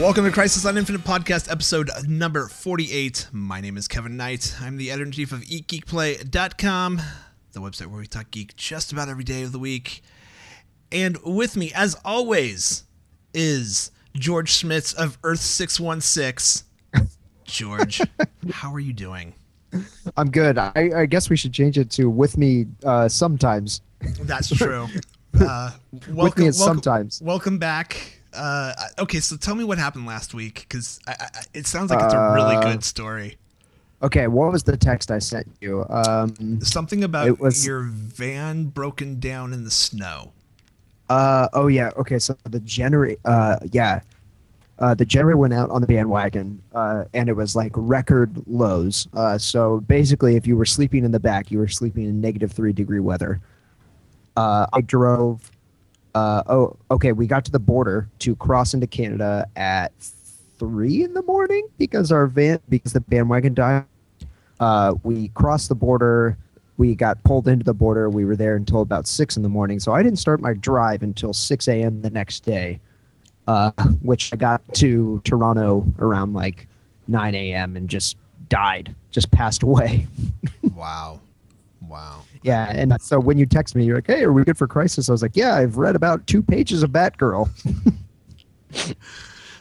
Welcome to Crisis on Infinite podcast, episode number 48. My name is Kevin Knight. I'm the editor in chief of EatGeekPlay.com, the website where we talk geek just about every day of the week. And with me, as always, is George Schmitz of Earth 616. George, how are you doing? I'm good. I, I guess we should change it to with me uh, sometimes. That's true. Uh, welcome, with me welcome, sometimes. Welcome back. Uh, okay, so tell me what happened last week because it sounds like it's a really Uh, good story. Okay, what was the text I sent you? Um, Something about it was- your van broken down in the snow. uh, oh yeah. Okay, so the generator. Uh, yeah. Uh, the generator went out on the bandwagon, uh, and it was like record lows. Uh, so basically, if you were sleeping in the back, you were sleeping in negative three degree weather. Uh, I drove. Uh, oh, okay. We got to the border to cross into Canada at three in the morning because our van because the bandwagon died. Uh, we crossed the border. We got pulled into the border. We were there until about six in the morning. So I didn't start my drive until six a.m. the next day, uh, which I got to Toronto around like nine a.m. and just died, just passed away. Wow. Wow. Yeah, and so when you text me, you're like, "Hey, are we good for Crisis?" I was like, "Yeah, I've read about two pages of Batgirl."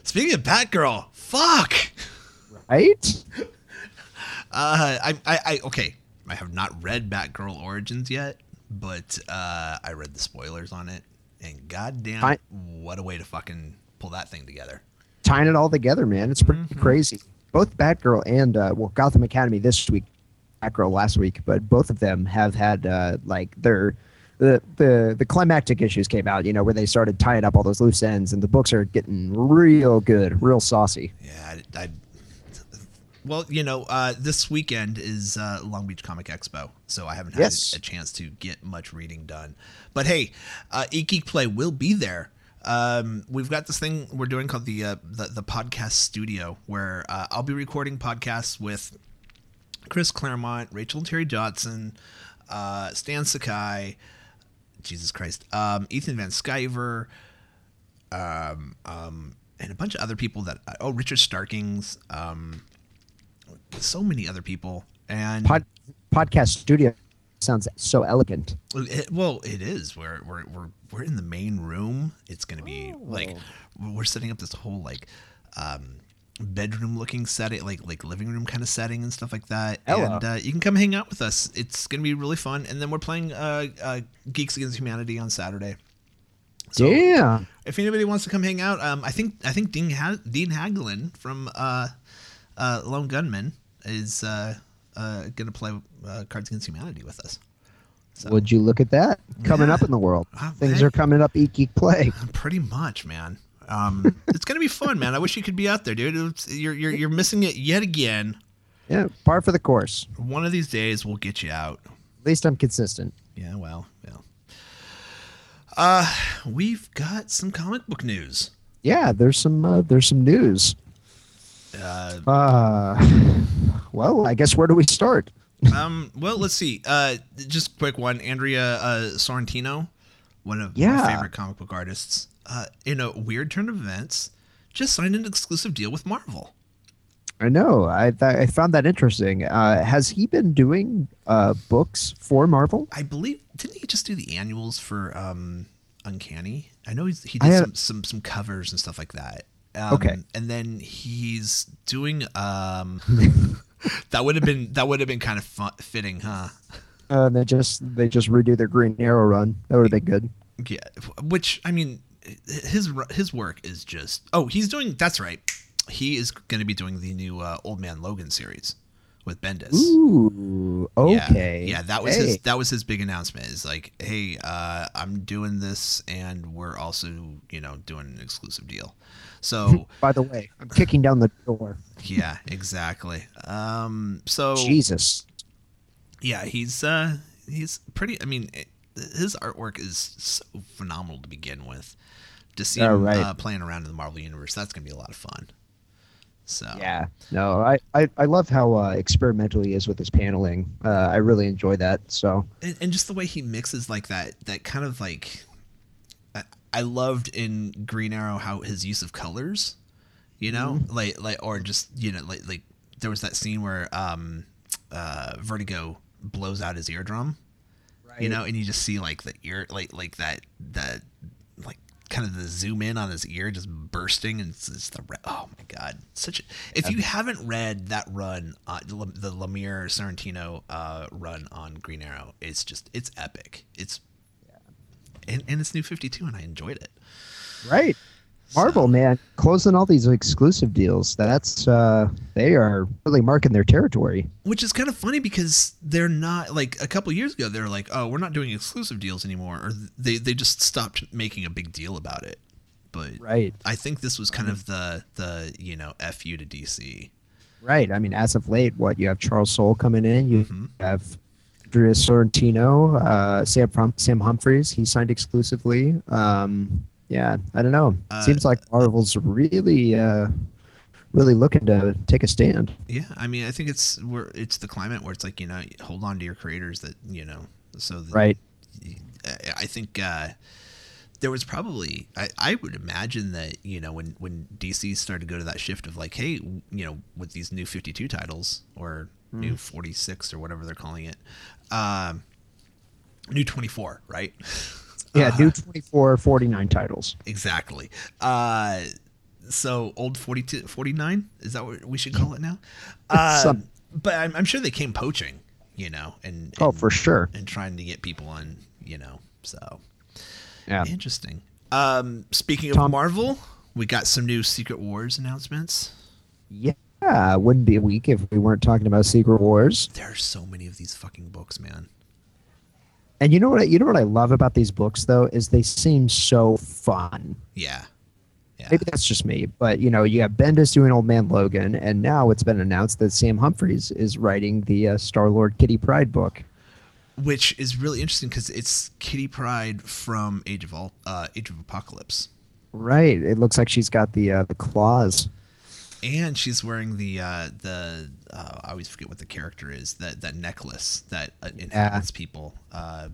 Speaking of Batgirl, fuck. Right? Uh, I, I, I, okay. I have not read Batgirl Origins yet, but uh, I read the spoilers on it, and goddamn, I- what a way to fucking pull that thing together. Tying it all together, man. It's pretty Mhm. crazy. Both Batgirl and uh, well, Gotham Academy this week, Batgirl last week, but both of them have had uh, like their the the the climactic issues came out. You know, where they started tying up all those loose ends, and the books are getting real good, real saucy. Yeah, I, I well, you know, uh, this weekend is uh, Long Beach Comic Expo, so I haven't had Yes. a chance to get much reading done. But hey, uh, Geek Play will be there. Um, we've got this thing we're doing called the uh, the, the podcast studio, where uh, I'll be recording podcasts with Chris Claremont, Rachel Terry Dodson, uh, Stan Sakai, Jesus Christ, um, Ethan Van Sciver, um, um, and a bunch of other people that oh Richard Starkings, um, so many other people, and Pod, podcast studio sounds so elegant. it, well, it is. We're we're we're we're in the main room. It's gonna be like we're setting up this whole like um, bedroom looking setting, like like living room kind of setting and stuff like that. And uh, you can come hang out with us. It's gonna be really fun. And then we're playing uh, uh, Geeks Against Humanity on Saturday. So yeah. if anybody wants to come hang out, um, I think I think Dean ha- Dean Haglund from uh, uh, Lone Gunman is uh, uh, gonna play uh, Cards Against Humanity with us. So Would you look at that coming Yeah. up in the world? Things are coming up. Eat, geek, play. pretty much, man. Um, it's gonna be fun, man. I wish you could be out there, dude. You're you're you're missing it yet again. Yeah, par for the course. One of these days, we'll get you out. At least I'm consistent. Yeah, well, well. Uh, we've got some comic book news. Yeah, there's some uh, there's some news. Uh, Uh, well, I guess where do we start? um, well, let's see. Uh, just quick one. Andrea uh, Sorrentino, one of my favorite comic book artists, uh, in a weird turn of events, just signed an exclusive deal with Marvel. I know. I th- I found that interesting. Uh, has he been doing uh, books for Marvel? I believe didn't he just do the annuals for um, Uncanny? I know he's, he did had- some, some some covers and stuff like that. Um, Okay. and then he's doing um, that would have been that would have been kind of fun, fitting, huh? Uh, they just they just redo their Green Arrow run. That would have been good. Yeah, which I mean, his his work is just. Oh, he's doing. That's right. He is going to be doing the new uh, Old Man Logan series with Bendis. Ooh, Yeah, okay. Yeah, that was Hey. his that was his big announcement. Is like, hey, uh, I'm doing this, and we're also you know doing an exclusive deal. So By the way, I'm kicking down the door. yeah, exactly. Um, so Jesus. yeah, he's uh, he's pretty. I mean, it, his artwork is so phenomenal to begin with. To see Oh, him right. uh, playing around in the Marvel universe, that's gonna be a lot of fun. So Yeah. No, I, I, I love how uh, experimental he is with his paneling. Uh, I really enjoy that. So and, and just the way he mixes like that that kind of like I, I loved in green arrow how his use of colors You know, like like or just you know like like there was that scene where um uh Vertigo blows out his eardrum. You know, and you just see like the ear like like that that like kind of the zoom in on his ear just bursting and it's, it's the oh my god such a, if you haven't read that run uh, the the Lemire Sorrentino uh, run on Green Arrow it's just it's epic it's yeah. and, and it's new 52 and I enjoyed it Right. Marvel, man, closing all these exclusive deals. That's uh they are really marking their territory. which is kind of funny because they're not like a couple years ago They're like oh we're not doing exclusive deals anymore or they they just stopped making a big deal about it but Right. I think this was kind of the the you know fu to DC Right. I mean, as of late, what you have Charles Soule coming in, you Mhm. have Drew Sorrentino, uh, Sam Sam Humphries. He signed exclusively. Um, yeah, I don't know. Uh, Seems like Marvel's really, uh, really looking to take a stand. Yeah, I mean, I think it's where it's the climate where it's like you know, hold on to your creators that you know, so that Right. I think uh, there was probably I, I would imagine that you know when when DC started to go to that shift of like, hey, you know, with these new Fifty Two titles or new Forty Six or whatever they're calling it, um, new Twenty Four, right? Yeah, Uh, new 24, 49 titles. exactly. Uh, so old 42, 49 is that what we should call it now? Uh, but I'm, I'm sure they came poaching, you know, and, Oh, for sure. and trying to get people on, you know. So Yeah. interesting. Um, speaking of Tom- Marvel, we got some new Secret Wars announcements. Yeah, wouldn't be a week if we weren't talking about Secret Wars. There are so many of these fucking books, man. And you know what? I, you know what I love about these books though is they seem so fun. Yeah, yeah, Maybe that's just me, but you know, you have Bendis doing Old Man Logan, and now it's been announced that Sam Humphries is writing the uh, Star Lord Kitty Pryde book. which is really interesting because it's Kitty Pryde from Age of All, uh, Age of Apocalypse. Right. It looks like she's got the uh, the claws. and she's wearing the uh, the uh, I always forget what the character is that that necklace that uh, inhabits people. Uh,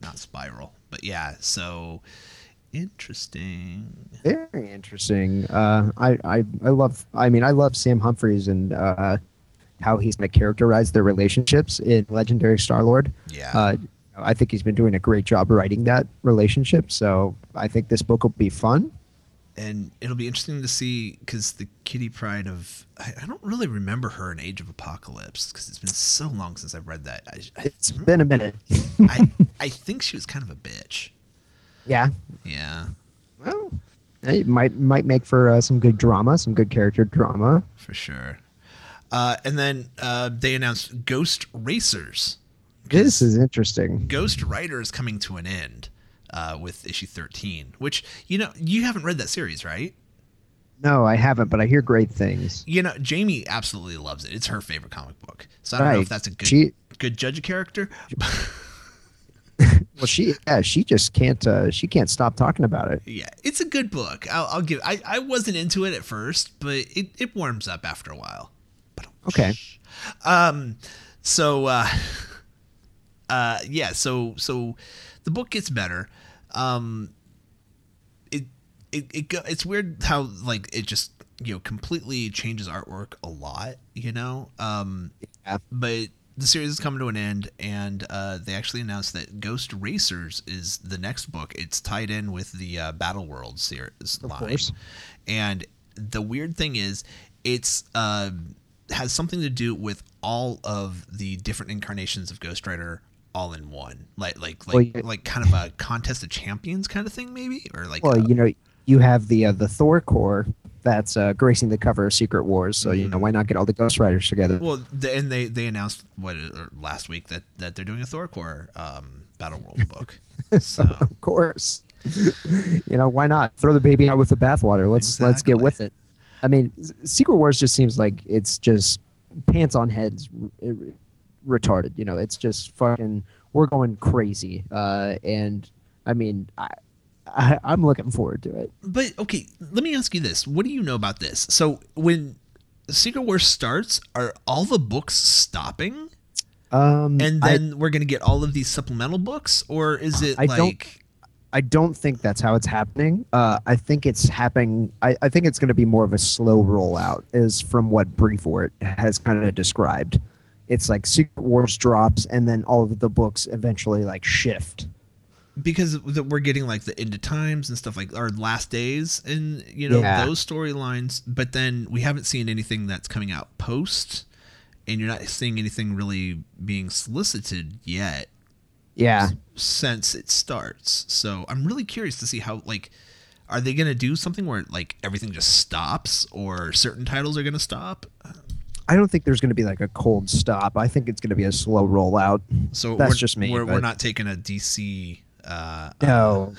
not spiral, but yeah. So interesting. Very interesting. Uh, I, I I love. I mean, I love Sam Humphries and uh, how he's going to characterize their relationships in Legendary Star Lord. Yeah. Uh, I think he's been doing a great job writing that relationship. So I think this book will be fun. And it'll be interesting to see because the Kitty Pryde of I, I don't really remember her in Age of Apocalypse because it's been so long since I've read that. I, I, It's been a minute. I, I think she was kind of a bitch. yeah. Yeah, Well, it might might make for uh, some good drama, some good character drama. for sure. Uh, and then uh, they announced Ghost Racers. This is interesting. Ghost Rider is coming to an end uh, with issue 13, which, you know, you haven't read that series, right? No, I haven't, but I hear great things. You know, Jamie absolutely loves it. It's her favorite comic book. So I don't know if that's a good She- good judge of character. Well, she yeah, she just can't uh, she can't stop talking about it. yeah, it's a good book. I'll, I'll give. I, I wasn't into it at first, but it, it warms up after a while. But Okay. Um, so uh, uh, yeah, so so the book gets better. Um, it it it go, it's weird how like it just you know completely changes artwork a lot. You know, um, Yeah. but the series is coming to an end, and uh, they actually announced that Ghost Racers is the next book. It's tied in with the uh, Battle World series Of line, course. and the weird thing is, it's uh, has something to do with all of the different incarnations of Ghost Rider all in one, like like like Well, like kind of a contest of champions kind of thing, maybe, or like Well, a- you know, you have the uh, the Thor Corps that's uh, gracing the cover of Secret Wars. So you know, Mm-hmm. why not get all the Ghost Riders together? Well, the, and they they announced what last week that that they're doing a Thor Corps um, Battle World book. So of course. you know, why not throw the baby out with the bathwater? Let's let's get with it. I mean, Secret Wars just seems like it's just pants on heads retarded. You know, it's just fucking we're going crazy. Uh, and I mean, I, I I'm looking forward to it. But okay, let me ask you this: What do you know about this? So when Secret Wars starts, are all the books stopping, Um, and I- then we're gonna get all of these supplemental books, or is it I don't- like I don't think that's how it's happening. Uh, I think it's happening. I, I think it's going to be more of a slow rollout, is from what Brevoort has kind of described. It's like Secret Wars drops, and then all of the books eventually like shift. because we're getting like the end of times and stuff like our last days and you know Yeah. those storylines but then we haven't seen anything that's coming out post and you're not seeing anything really being solicited yet Yeah, since it starts so i'm really curious to see how like are they going to do something where like everything just stops or certain titles are going to stop I don't think there's going to be like a cold stop. I think it's going to be a slow rollout. so That's we're, just me, we're, we're not taking a dc uh No,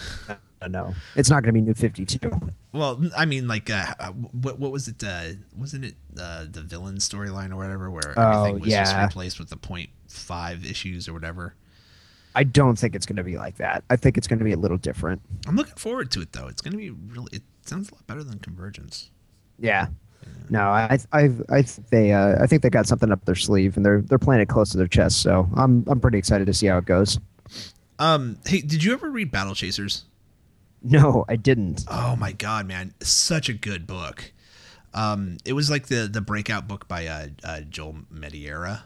no, no. It's not going to be New Fifty Two. Well, I mean, like, uh, uh, what what was it? Uh, wasn't it uh, the villain storyline or whatever, where Oh, everything was just replaced with the point five issues or whatever? I don't think it's going to be like that. I think it's going to be a little different. I'm looking forward to it though. It's going to be really. It sounds a lot better than Convergence. Yeah. No, I, I, I think they, uh, I think they got something up their sleeve, and they're they're playing it close to their chest. So I'm I'm pretty excited to see how it goes. Um, hey, did you ever read Battle Chasers? No, I didn't. Oh my god, man, such a good book. Um, it was like the the breakout book by uh, uh Joel Madureira.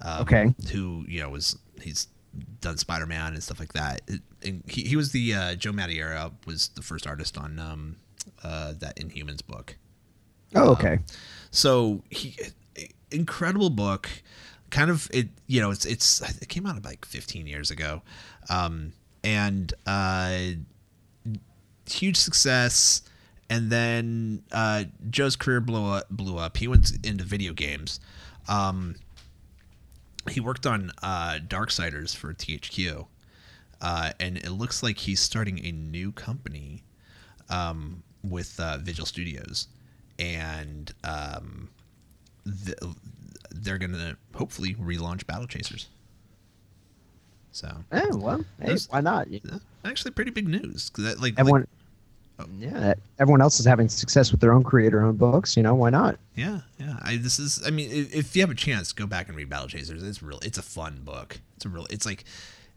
Um, Okay. Who you know was he's done Spider Man and stuff like that. It, and he he was the uh, Joe Madureira was the first artist on um uh that Inhumans book. Oh, okay. So he incredible book. Kind of it you know it's it's it came out like 15 years ago, um and uh huge success and then uh, Joe's career blew up, blew up. He went into video games. Um, he worked on uh, Darksiders for THQ, uh, and it looks like he's starting a new company um, with uh, Vigil Studios, and um, th- they're gonna hopefully relaunch Battle Chasers. So Eh, well, hey, There's- why not? actually, pretty big news. that, like, like Everyone, Oh. yeah, everyone else is having success with their own creator-owned books. You know, why not? Yeah, yeah. I this is. I mean, i- if you have a chance, go back and read Battle Chasers. It's real. It's a fun book. It's a real. It's like,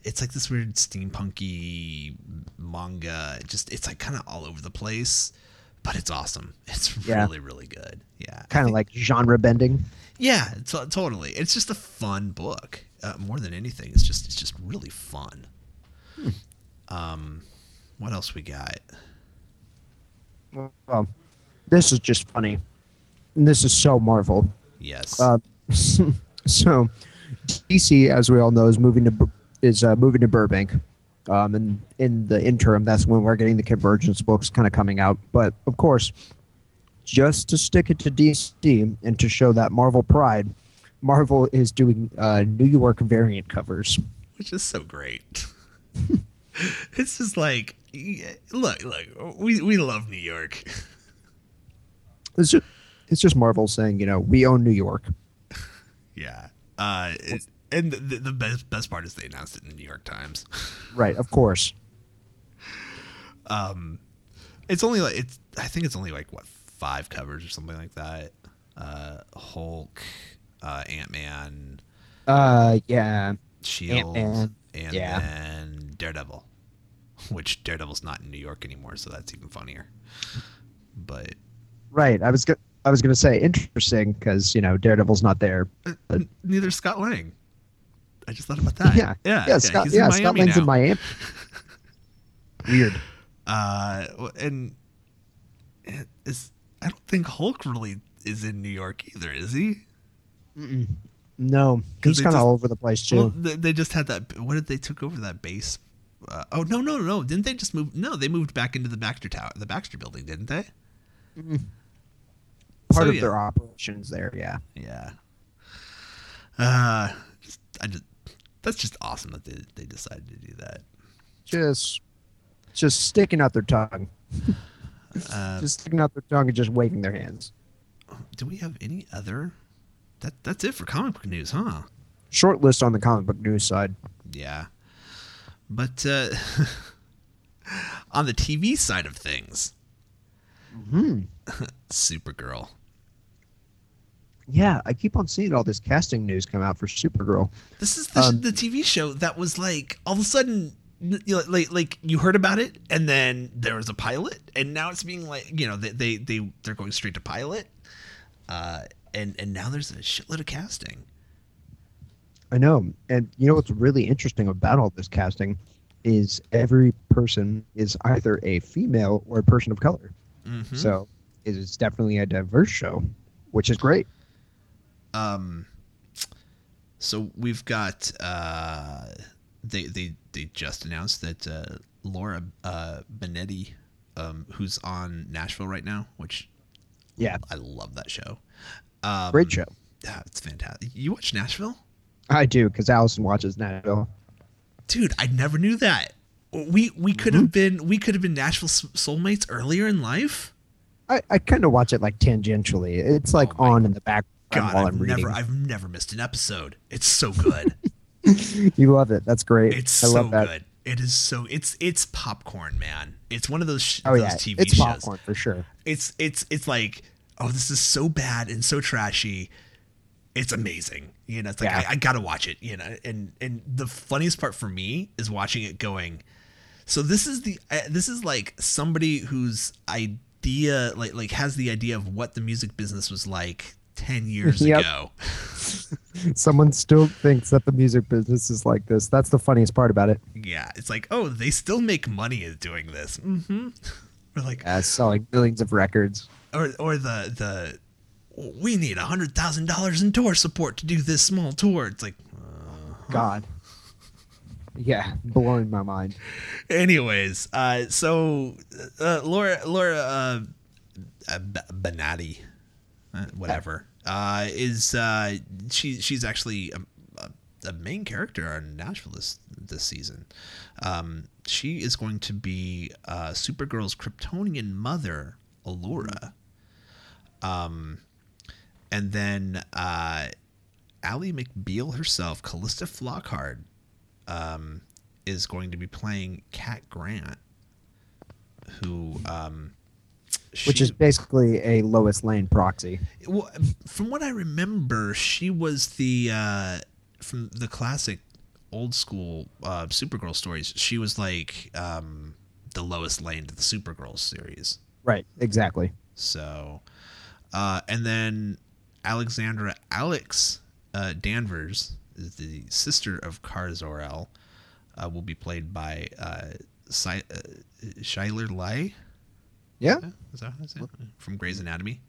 it's like this weird steampunky manga. It just it's like kind of all over the place, but it's awesome. It's Yeah. really really good. Yeah, Kind of like genre bending. yeah, to- totally. It's just a fun book. Uh, more than anything, it's just it's just really fun. Hmm. Um, what else we got? Well, this is just funny. And this is so Marvel. Yes. Uh, so, DC, as we all know, is moving to is uh, moving to Burbank. Um, and in the interim, that's when we're getting the Convergence books kind of coming out. But of course, just to stick it to DC and to show that Marvel pride, Marvel is doing uh, New York variant covers. which is so great. it's just like, look, look, we we love New York. It's just, it's just Marvel saying, you know, we own New York. yeah. Uh, it, and the, the best best part is they announced it in the New York Times. Right, of course. Um, it's only like it's. I think it's only like what five covers or something like that. Uh, Hulk, uh, Ant Man, Uh, yeah. Shield, Ant-Man, and yeah. then Daredevil. Which Daredevil's not in New York anymore, so that's even funnier. But Right. I was go- I was going to say interesting because you know Daredevil's not there. Uh, n- neither Scott Lang. I just thought about that. Yeah, yeah, yeah. Scott, he's in yeah, Scott Lang's now. in Miami. Weird. Uh, and it- is I don't think Hulk really is in New York either, is he? No, he's kind of all over the place too. Well, they, they just had that. What did they took over that base? Uh, oh no, no, no! Didn't they just move? No, they moved back into the Baxter Tower, the Baxter Building, didn't they? Part so, of yeah. their operations there. Yeah. Yeah. Uh, just, I just that's just awesome that they they decided to do that. Just, just sticking out their tongue. Uh, Just sticking out their tongue and just waving their hands. do we have any other? That that's it for comic book news, huh? Short list on the comic book news side. Yeah. But uh, on the TV side of things, Hmm. Supergirl. Yeah, I keep on seeing all this casting news come out for Supergirl. This is the, Um, the TV show that was like all of a sudden like like you heard about it and then there was a pilot and now it's being like you know they they, they they're going straight to pilot uh and and now there's a shitload of casting I know. And you know what's really interesting about all this casting is every person is either a female or a person of color. Mhm. So it is definitely a diverse show, which is great. Um so we've got uh they they they just announced that uh Laura uh Benanti um who's on Nashville right now which Yeah, I love that show. Um great show. yeah, it's fantastic. You watch Nashville? I do because Allison watches Nashville. dude I never knew that. We we could have been we could have been Nashville soulmates earlier in life? I, I kind of watch it like tangentially. It's like Oh on in the background God I've I'm reading. never I've never missed an episode it's so good you love it. That's great. It's I so love that. good. It is so it's it's popcorn, man. It's one of those sh- Oh those yeah, TV it's shows. popcorn for sure. It's it's it's like oh, this is so bad and so trashy. It's amazing. You know, it's like Yeah. I, I gotta watch it. You know, and and the funniest part for me is watching it going. So this is the uh, this is like somebody whose idea like like has the idea of what the music business was like ten years Yep. ago. Someone still thinks that the music business is like this. That's the funniest part about it. Yeah, it's like oh, they still make money at doing this. Mm-hmm. We're like Uh, selling millions of records. or or the the we need a hundred thousand dollars in tour support to do this small tour. It's like, God. Yeah, blowing my mind. anyways. Uh, so uh, Laura Laura uh, uh, Benanti, uh, whatever, uh, is uh, she she's actually a, a, a main character on Nashville this this season. Um, she is going to be uh, Supergirl's Kryptonian mother, Allura. Um, and then uh, Ally McBeal herself, Calista Flockhart, um, is going to be playing Cat Grant, who, um, Which is basically a Lois Lane proxy. well, from what I remember, she was the uh, from the classic old school uh, Supergirl stories. She was like um, the Lois Lane to the Supergirl series. Right, exactly. So, uh, and then Alexandra Alex uh, Danvers is the sister of Kara Zor-El. Uh, will be played by uh, si- uh, Chyler Leigh. Yeah. Is that how that's it? From Grey's Anatomy.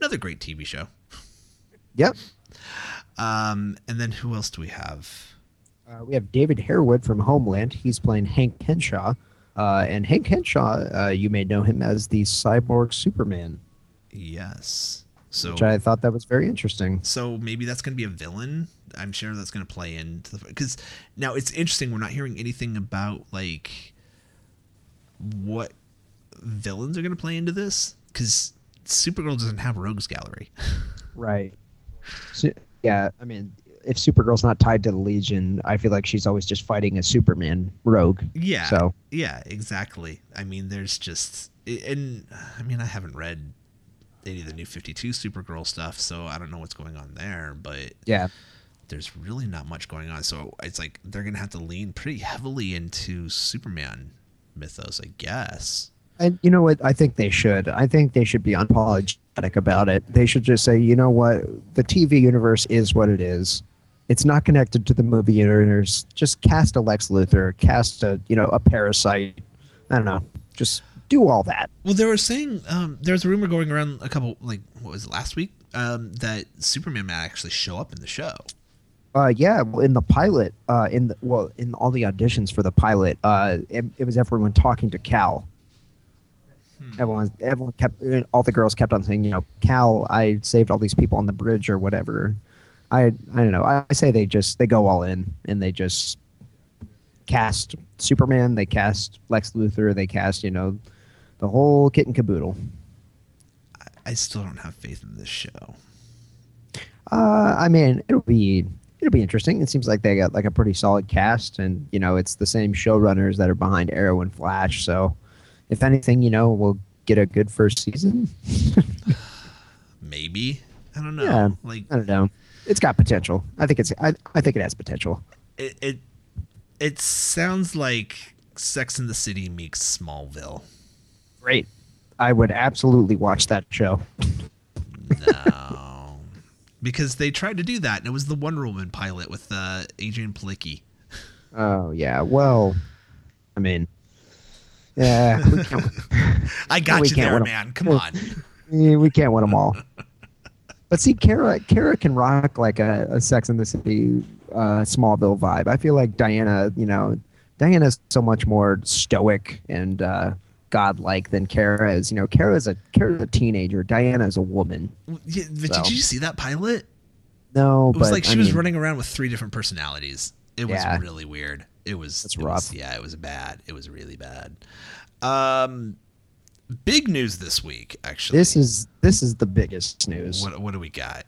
Another great TV show. Yep. Um, and then who else do we have? Uh, we have David Harewood from Homeland. He's playing Hank Henshaw. Uh, and Hank Henshaw, uh, you may know him as the cyborg Superman, Yes. So which I thought that was very interesting. so maybe that's going to be a villain. I'm sure that's going to play into the because now it's interesting. We're not hearing anything about like what villains are going to play into this because Supergirl doesn't have Rogues Gallery. Right. So, yeah, I mean, if Supergirl's not tied to the Legion, I feel like she's always just fighting a Superman rogue. yeah. So Yeah, exactly. I mean, there's just, and I mean, I haven't read any of the new 52 Supergirl stuff, so I don't know what's going on there, but yeah, there's really not much going on. So it's like they're going to have to lean pretty heavily into Superman mythos, I guess. And you know what? I think they should. I think they should be unapologetic about it. They should just say, you know what, the TV universe is what it is. It's not connected to the movie universe. Just cast a Lex Luthor, cast a you know a Parasite. I don't know. Just do all that. Well, they were saying um, there was a rumor going around a couple, like, what was it, last week? Um, that Superman might actually show up in the show. Uh, yeah, well, in the pilot, uh, in the well, in all the auditions for the pilot, uh, it, it was everyone talking to Cal. Everyone, everyone kept, all the girls kept on saying, you know, Cal, I saved all these people on the bridge or whatever. I, I don't know. I, I say they just they go all in and they just cast Superman, they cast Lex Luthor, they cast, you know, the whole kit and caboodle. I still don't have faith in this show. Uh, I mean, it'll be it'll be interesting. It seems like they got like a pretty solid cast, and you know, it's the same showrunners that are behind Arrow and Flash. So, if anything, you know, we'll get a good first season. Maybe. I don't know. Yeah. Like, I don't know. It's got potential. I think it's I, I think it has potential. it, it, it sounds like Sex in the City meets Smallville. Great. I would absolutely watch that show. No, because they tried to do that, and it was the Wonder Woman pilot with uh, Adrianne Palicki. Oh yeah. Well, I mean, yeah, we can't, I got We you can't there, man. Come on. we can't win them all. But see, Kara, Kara can rock like a, a Sex in the City, uh, Smallville vibe. I feel like Diana, you know, Diana's so much more stoic and uh, godlike than Kara is. You know, Kara's a Kara's a teenager. Diana is a woman. Yeah, but So. did you see that pilot? No, It was but like she I was mean, running around with three different personalities. It was Yeah. really weird. It was That's it was- rough. yeah, it was bad. It was really bad. Um, big news this week, actually. This is this is the biggest news. what what do we got?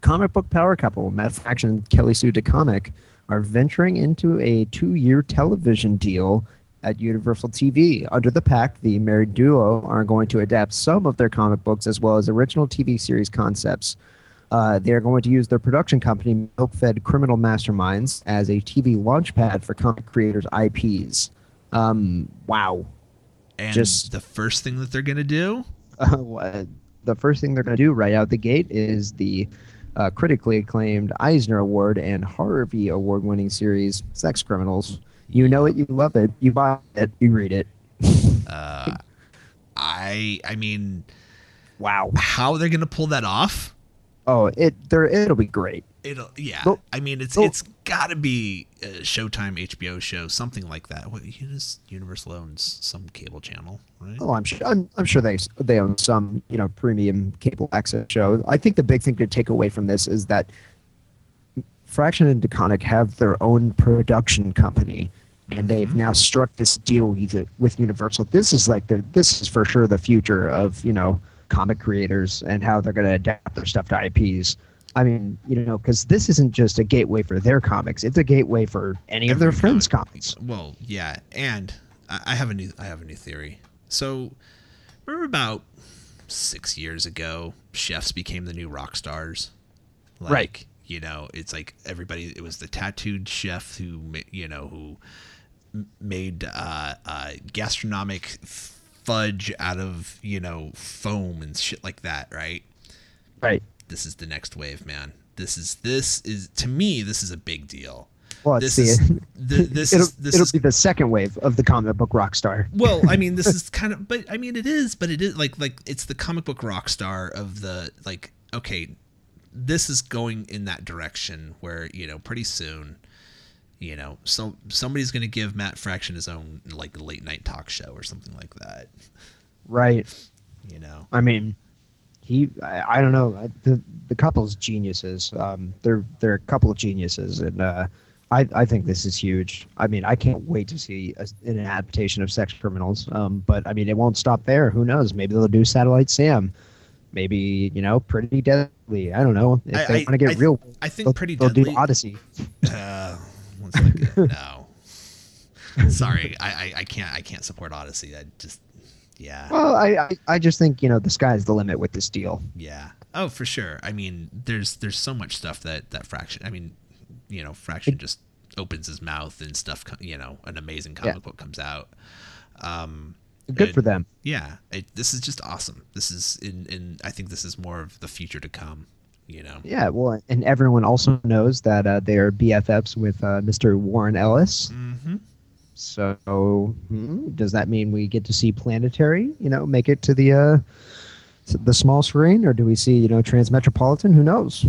comic book power couple Matt Fraction and Kelly Sue DeConnick are venturing into a two-year television deal at Universal TV. Under the pact, the married duo are going to adapt some of their comic books as well as original TV series concepts. Uh, they are going to use their production company, Milk-Fed Criminal Masterminds, as a TV launchpad for comic creators' IPs. Um, wow. And Just- the first thing that they're gonna do. uh, the first thing they're going to do right out the gate is the uh, critically acclaimed Eisner Award and Harvey Award winning series Sex Criminals. You know it, you love it, you buy it, you read it. Uh, I I mean, Wow. how they're gonna pull that off? Oh, it there it'll be great. It'll yeah. Well- I mean, it's it's got to be a Showtime, HBO show, something like that. What Universal owns some cable channel, right? Oh, I'm sure. I'm, I'm sure they they own some you know premium cable access show. I think the big thing to take away from this is that Fraction and DeConnick have their own production company, and they've mm-hmm. now struck this deal with, with Universal. This is like the this is for sure the future of you know comic creators and how they're going to adapt their stuff to IPs. I mean, you know, because this isn't just a gateway for their comics; it's a gateway for any of their Every friends' comic- comics. Well, yeah, and I have a new I have a new theory. So, remember about six years ago, chefs became the new rock stars. Like, Right. You know, it's like everybody. It was the tattooed chef who, you know, who made uh, uh, gastronomic fudge out of you know foam and shit like that, right? Right. This is the next wave, man. This is this is to me. This is a big deal. Well, This the, is th- this it'll, is this it'll is be the second wave of the comic book rock star. well i mean this is kind of but i mean it is but it is like like it's the comic book rock star of the like okay this is going in that direction where you know pretty soon you know so somebody's going to give matt fraction his own like late night talk show or something like that Right. you know I mean, he. I, I don't know, the the couple's geniuses. Um, they're they're a couple of geniuses, and uh, I I think this is huge. I mean, I can't wait to see a, an adaptation of Sex Criminals. Um, but I mean, it won't stop there. Who knows? Maybe they'll do Satellite Sam. Maybe you know, Pretty Deadly. I don't know. If I- they want to get I th- real, I think they'll, Pretty they'll Deadly- do ODY-C. uh one second no sorry I, I i can't i can't support ODY-C i just yeah Well, I, I I just think you know the sky's the limit with this deal. Yeah. Oh, for sure. I mean, there's there's so much stuff that that fraction. I mean, you know, fraction just opens his mouth and stuff. You know, an amazing comic Yeah. book comes out. Um, Good it- for them. Yeah. It, this is just awesome. This is in in. I think this is more of the future to come. You know. Yeah, well, and everyone also knows that uh, they are BFFs with uh, Mr. Warren Ellis. Mm-hmm. So, hmm, does that mean we get to see Planetary? You know, make it to the uh, to the small screen, or do we see you know Transmetropolitan? Who knows?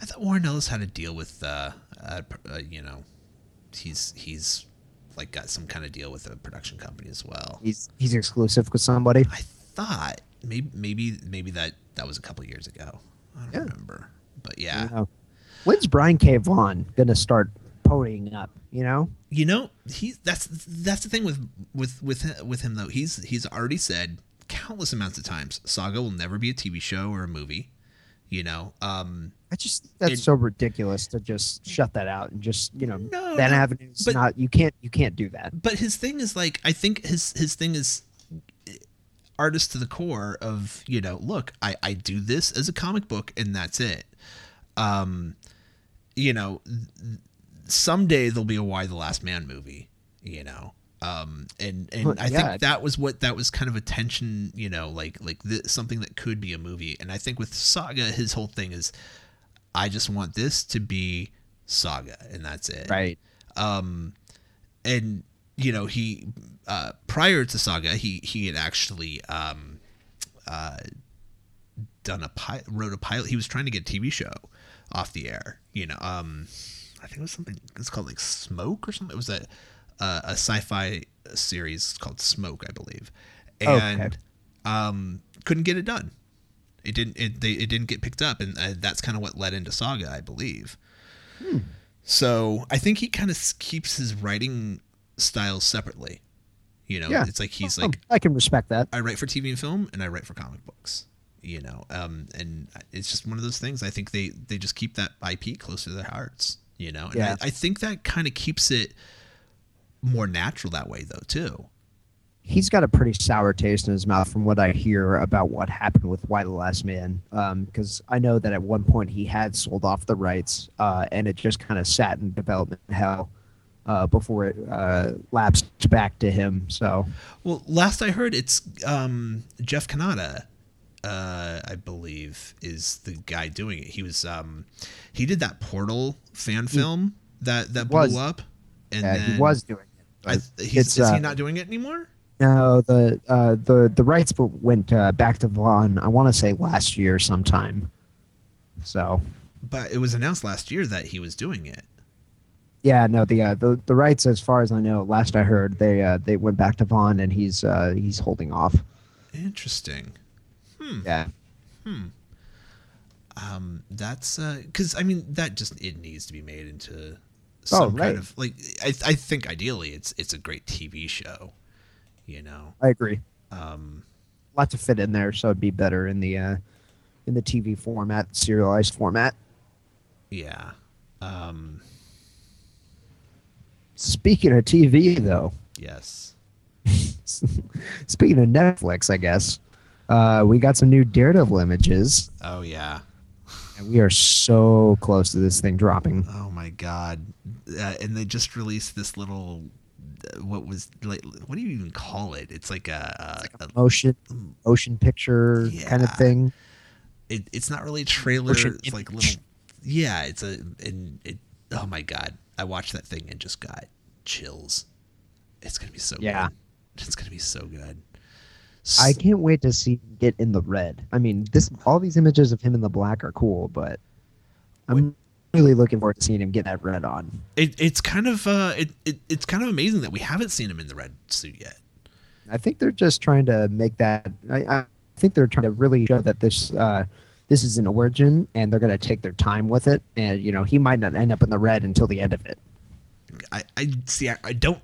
I thought Warren Ellis had a deal with. Uh, uh, uh, you know, he's he's like got some kind of deal with a production company as well. He's he's exclusive with somebody. I thought maybe maybe maybe that that was a couple years ago. I don't Yeah. remember, but yeah, You know. When's Brian K. Vaughan gonna start ponying up? You know, you know he that's that's the thing with with with with him though. He's he's already said countless amounts of times Saga will never be a TV show or a movie. You know, um, I just that's It- so ridiculous to just shut that out and just you know No, that no, avenue's but- not you can't you can't do that. but his thing is like I think his his thing is artist to the core of you know look I I do this as a comic book and that's it. Um, you know, someday there'll be a Y the Last Man movie. You know, Um, and and Well, I yeah. think that was what that was kind of a tension, you know, like like th- something that could be a movie. And I think with Saga, his whole thing is, I just want this to be Saga, and that's it. Right. Um, and you know he uh, prior to Saga, he he had actually um, uh, done a pilot, wrote a pilot. He was trying to get a TV show off the air. You know, um, I think it was something. It's called like Smoke or something. It was a a, a sci-fi series called Smoke, I believe, and Okay. um, couldn't get it done. It didn't. It they it didn't get picked up, and uh, that's kind of what led into Saga, I believe. Hmm. So I think he kind of keeps his writing styles separately. You know, Yeah. it's like he's Oh, like I can respect that. I write for TV and film, and I write for comic books. You know, um, and it's just one of those things. I think they they just keep that IP close to their hearts. You know, and Yeah. I, I think that kind of keeps it more natural that way, though, too. He's got a pretty sour taste in his mouth from what I hear about what happened with Y the Last Man. Because I know that at one point he had sold off the rights, uh, and it just kind of sat in development hell uh, before it uh, lapsed back to him. So Well, last I heard, it's um, Jeff Kanata, uh, I believe, is the guy doing it. He was um, he did that Portal fan film that that blew was. up, and yeah, then he was doing it. I, is he uh, not doing it anymore? No, the uh, the the rights went uh, back to Vaughan. I want to say last year sometime. So But it was announced last year that he was doing it. Yeah, no, the uh, the the rights, as far as I know, last I heard, they uh, they went back to Vaughan, and he's uh, he's holding off. Interesting. Hmm. Yeah, Um, that's because I mean that just it needs to be made into Oh, some right. kind of like I I think ideally it's it's a great TV show. You know. I agree. Um, A lot to fit in there, so it'd be better in the uh, in the TV format, serialized format. yeah. Um, Speaking of TV, though, yes. speaking of Netflix, I guess uh, we got some new Daredevil images, Oh yeah. and we are so close to this thing dropping. Oh my god. Uh, and they just released this little what was like what do you even call it? It's like a, a, a Motion, motion picture kind of thing. it, it's not really a trailer. Motion It's like image. little Yeah, it's a and it oh my god. I watched that thing and just got chills. It's gonna be so Yeah. good. It's gonna be so good. I can't wait to see him get in the red. I mean, this all these images of him in the black are cool, but I'm really looking forward to seeing him get that red on. it, it's kind of uh it, it it's kind of amazing that we haven't seen him in the red suit yet. I think they're just trying to make that. I, I think they're trying to really show that this uh, this is an origin, and they're going to take their time with it. And you know, he might not end up in the red until the end of it. I, I see. I, I don't.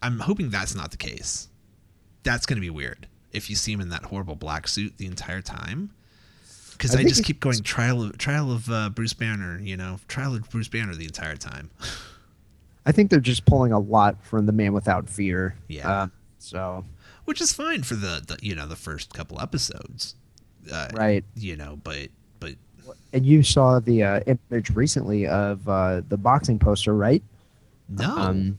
I'm hoping that's not the case. That's going to be weird if you see him in that horrible black suit the entire time. Because I I, just keep going trial of trial of uh, Bruce Banner. You know, trial of Bruce Banner the entire time. I think they're just pulling a lot from the Man Without Fear. Yeah. Uh, so which is fine for the, the you know the first couple episodes. Uh, right, You know, but but and you saw the uh, image recently of uh, the boxing poster, right? no. Um,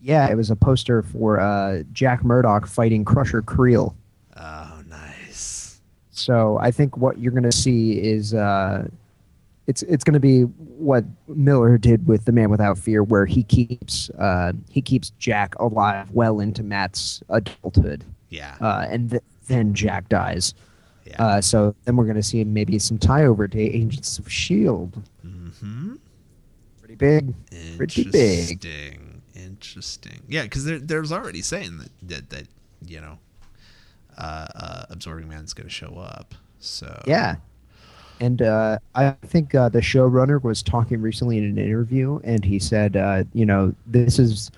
yeah, it was a poster for uh, Jack Murdock fighting Crusher Creel. oh, nice. So I think what you're going to see is uh, it's it's going to be what Miller did with the Man Without Fear, where he keeps uh, he keeps Jack alive well into Matt's adulthood, Yeah. uh, and th- then Jack dies. Yeah. Uh, so then we're going to see maybe some tie over to Agents of Shield. mm-hmm. Pretty big. Pretty big. Interesting. Interesting. Yeah, because there, there's already saying that that, that you know, uh, uh, absorbing man's going to show up. So Yeah. And uh, I think uh, the showrunner was talking recently in an interview, and he said, uh, you know, this is,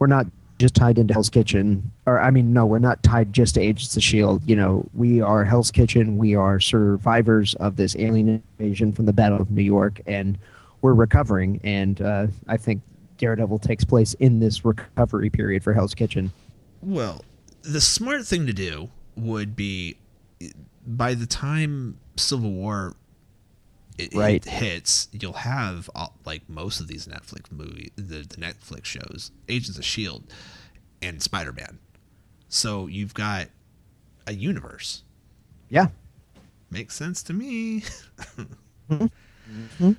we're not just tied into Hell's Kitchen, or I mean, no, we're not tied just to Agents of S.H.I.E.L.D. You know, we are Hell's Kitchen. We are survivors of this alien invasion from the Battle of New York, and we're recovering. And uh, I think Daredevil takes place in this recovery period for Hell's Kitchen. Well, the smart thing to do would be by the time Civil War it, it hits, you'll have all, like most of these Netflix movies, the, the Netflix shows, Agents of Shield, and Spider Man. So you've got a universe. Yeah. Makes sense to me. Mm-hmm.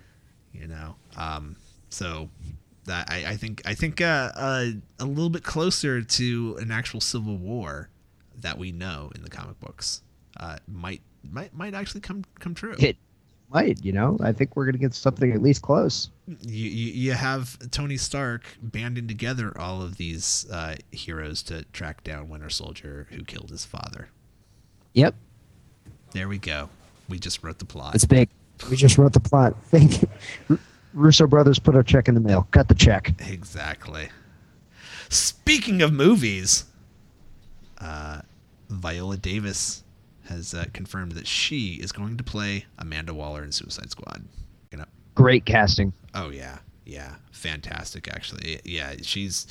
You know, um, so that I, I think I think uh, uh, a little bit closer to an actual civil war that we know in the comic books uh, might might might actually come come true. It might, you know. I think we're gonna get something at least close. you, you, you have Tony Stark banding together all of these uh, heroes to track down Winter Soldier who killed his father. Yep. There we go. We just wrote the plot. It's big. We just wrote the plot. Thank you. R- Russo brothers put a check in the mail. Cut the check. Exactly. Speaking of movies, uh, Viola Davis has uh, confirmed that she is going to play Amanda Waller in Suicide Squad. Great casting. Oh yeah, yeah, fantastic. Actually, yeah, she's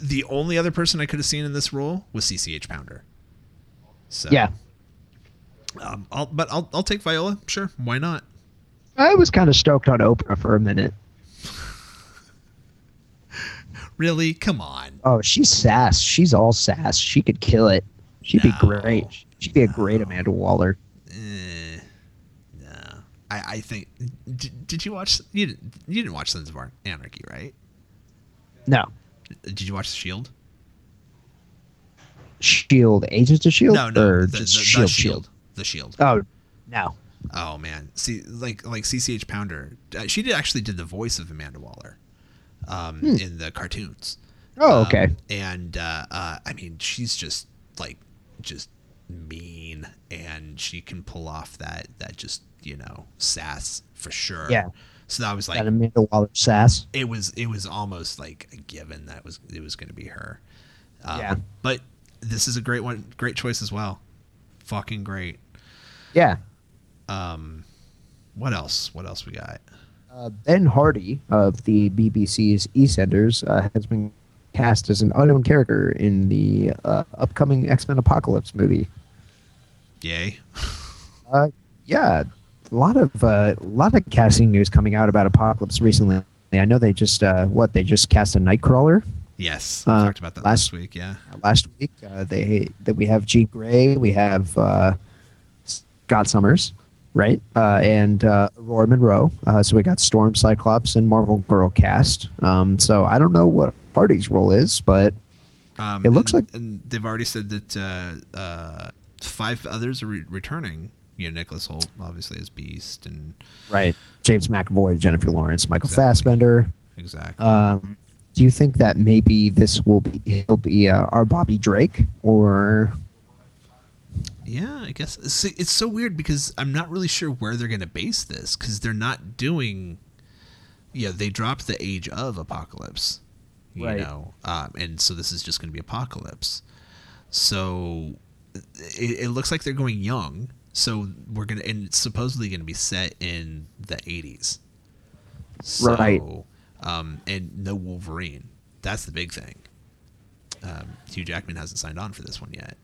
the only other person I could have seen in this role was CCH Pounder. So Yeah. um, I'll, but I'll I'll take Viola. Sure, why not? I was kind of stoked on Oprah for a minute. Really? Come on. Oh, she's sass. She's all sass. She could kill it. She'd be great. She'd be a great Amanda Waller. Eh, no, I I think. Did, did you watch? You didn't, you didn't watch Sons of Anarchy, right? No. Did you watch The Shield? Shield. Agents of Shield? No, no, Or the, just the- the Shield, Shield. The Shield. Oh, no. Oh man, see, like like CCH Pounder, uh, she did actually did the voice of Amanda Waller, um, in the cartoons. Hmm. Oh, Um, okay. and uh, uh, I mean, she's just like just mean, and she can pull off that that just you know sass for sure. Yeah. So that was like that Amanda Waller sass. it was it was almost like a given that was it was going to be her. Um, Yeah. But this is a great one, great choice as well. Fucking great. Yeah. Um, what else? What else we got? Uh, ben Hardy of the BBC's EastEnders uh, has been cast as an unknown character in the uh, upcoming X Men Apocalypse movie. Yay. Uh, yeah, a lot of uh, a lot of casting news coming out about Apocalypse recently. I know they just uh, what they just cast a Nightcrawler Yes, we Uh, talked about that last, last- week. Yeah. last week. Uh, they that we have Jean Grey, we have uh, Scott Summers, right, uh, and uh, Ororo Munroe. Uh, so we got Storm, Cyclops, and Marvel Girl cast. Um, so I don't know what Hardy's role is, but Um, It looks and- like- and they've already said that uh, uh, five others are re- returning. You know, Nicholas Hoult obviously as Beast, and right, James McAvoy, Jennifer Lawrence, Michael Exactly. Fassbender. exactly. Um, do you think that maybe this will be he'll be uh, our Bobby Drake or Yeah, I guess it's, it's so weird because I'm not really sure where they're going to base this because they're not doing. Yeah, they dropped the age of apocalypse, you Right. know, um, and so this is just going to be apocalypse. So it, it looks like they're going young. So we're gonna and it's supposedly going to be set in the 80s. So, Right. Um, and no Wolverine. That's the big thing. Um, Hugh Jackman hasn't signed on for this one yet.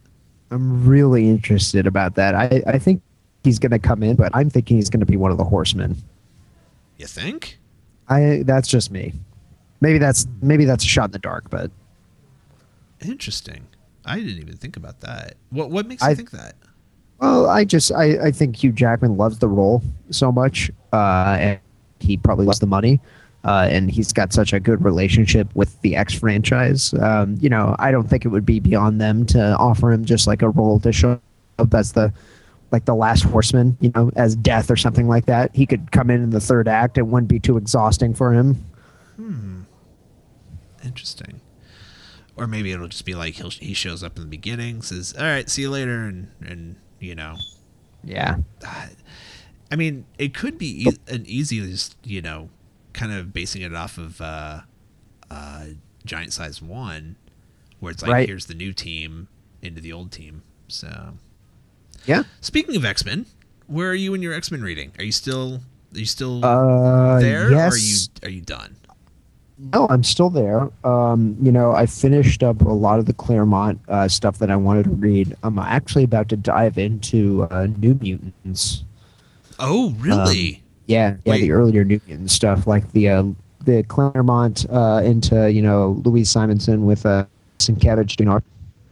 I'm really interested about that. I, I think he's going to come in, but I'm thinking he's going to be one of the horsemen. You think? I that's just me. Maybe that's maybe that's a shot in the dark, but Interesting. I didn't even think about that. What what makes I- you think that? well, I just I, I think Hugh Jackman loves the role so much, uh, and he probably loves the money, uh, and he's got such a good relationship with the X franchise. Um, you know, I don't think it would be beyond them to offer him just like a role to show up as the like the last horseman, you know, as death or something like that. He could come in in the third act; it wouldn't be too exhausting for him. Interesting. Or maybe it'll just be like he'll he shows up in the beginning, says, "All right, see you later," and and you know, Yeah. I mean, it could be e- an easy, just you know, kind of basing it off of uh, uh, Giant Size One, where it's like Right. here's the new team into the old team. So, Yeah. speaking of X Men, where are you in your X Men reading? Are you still are you still Uh, there? yes. Or are you are you done? No, I'm still there. Um, you know, I finished up a lot of the Claremont uh, stuff that I wanted to read. I'm actually about to dive into uh, New Mutants. Oh, really? Yeah, yeah, Wait. the earlier New Mutant stuff, like the uh, the Claremont uh, into you know Louise Simonson with uh, Sienkiewicz doing art.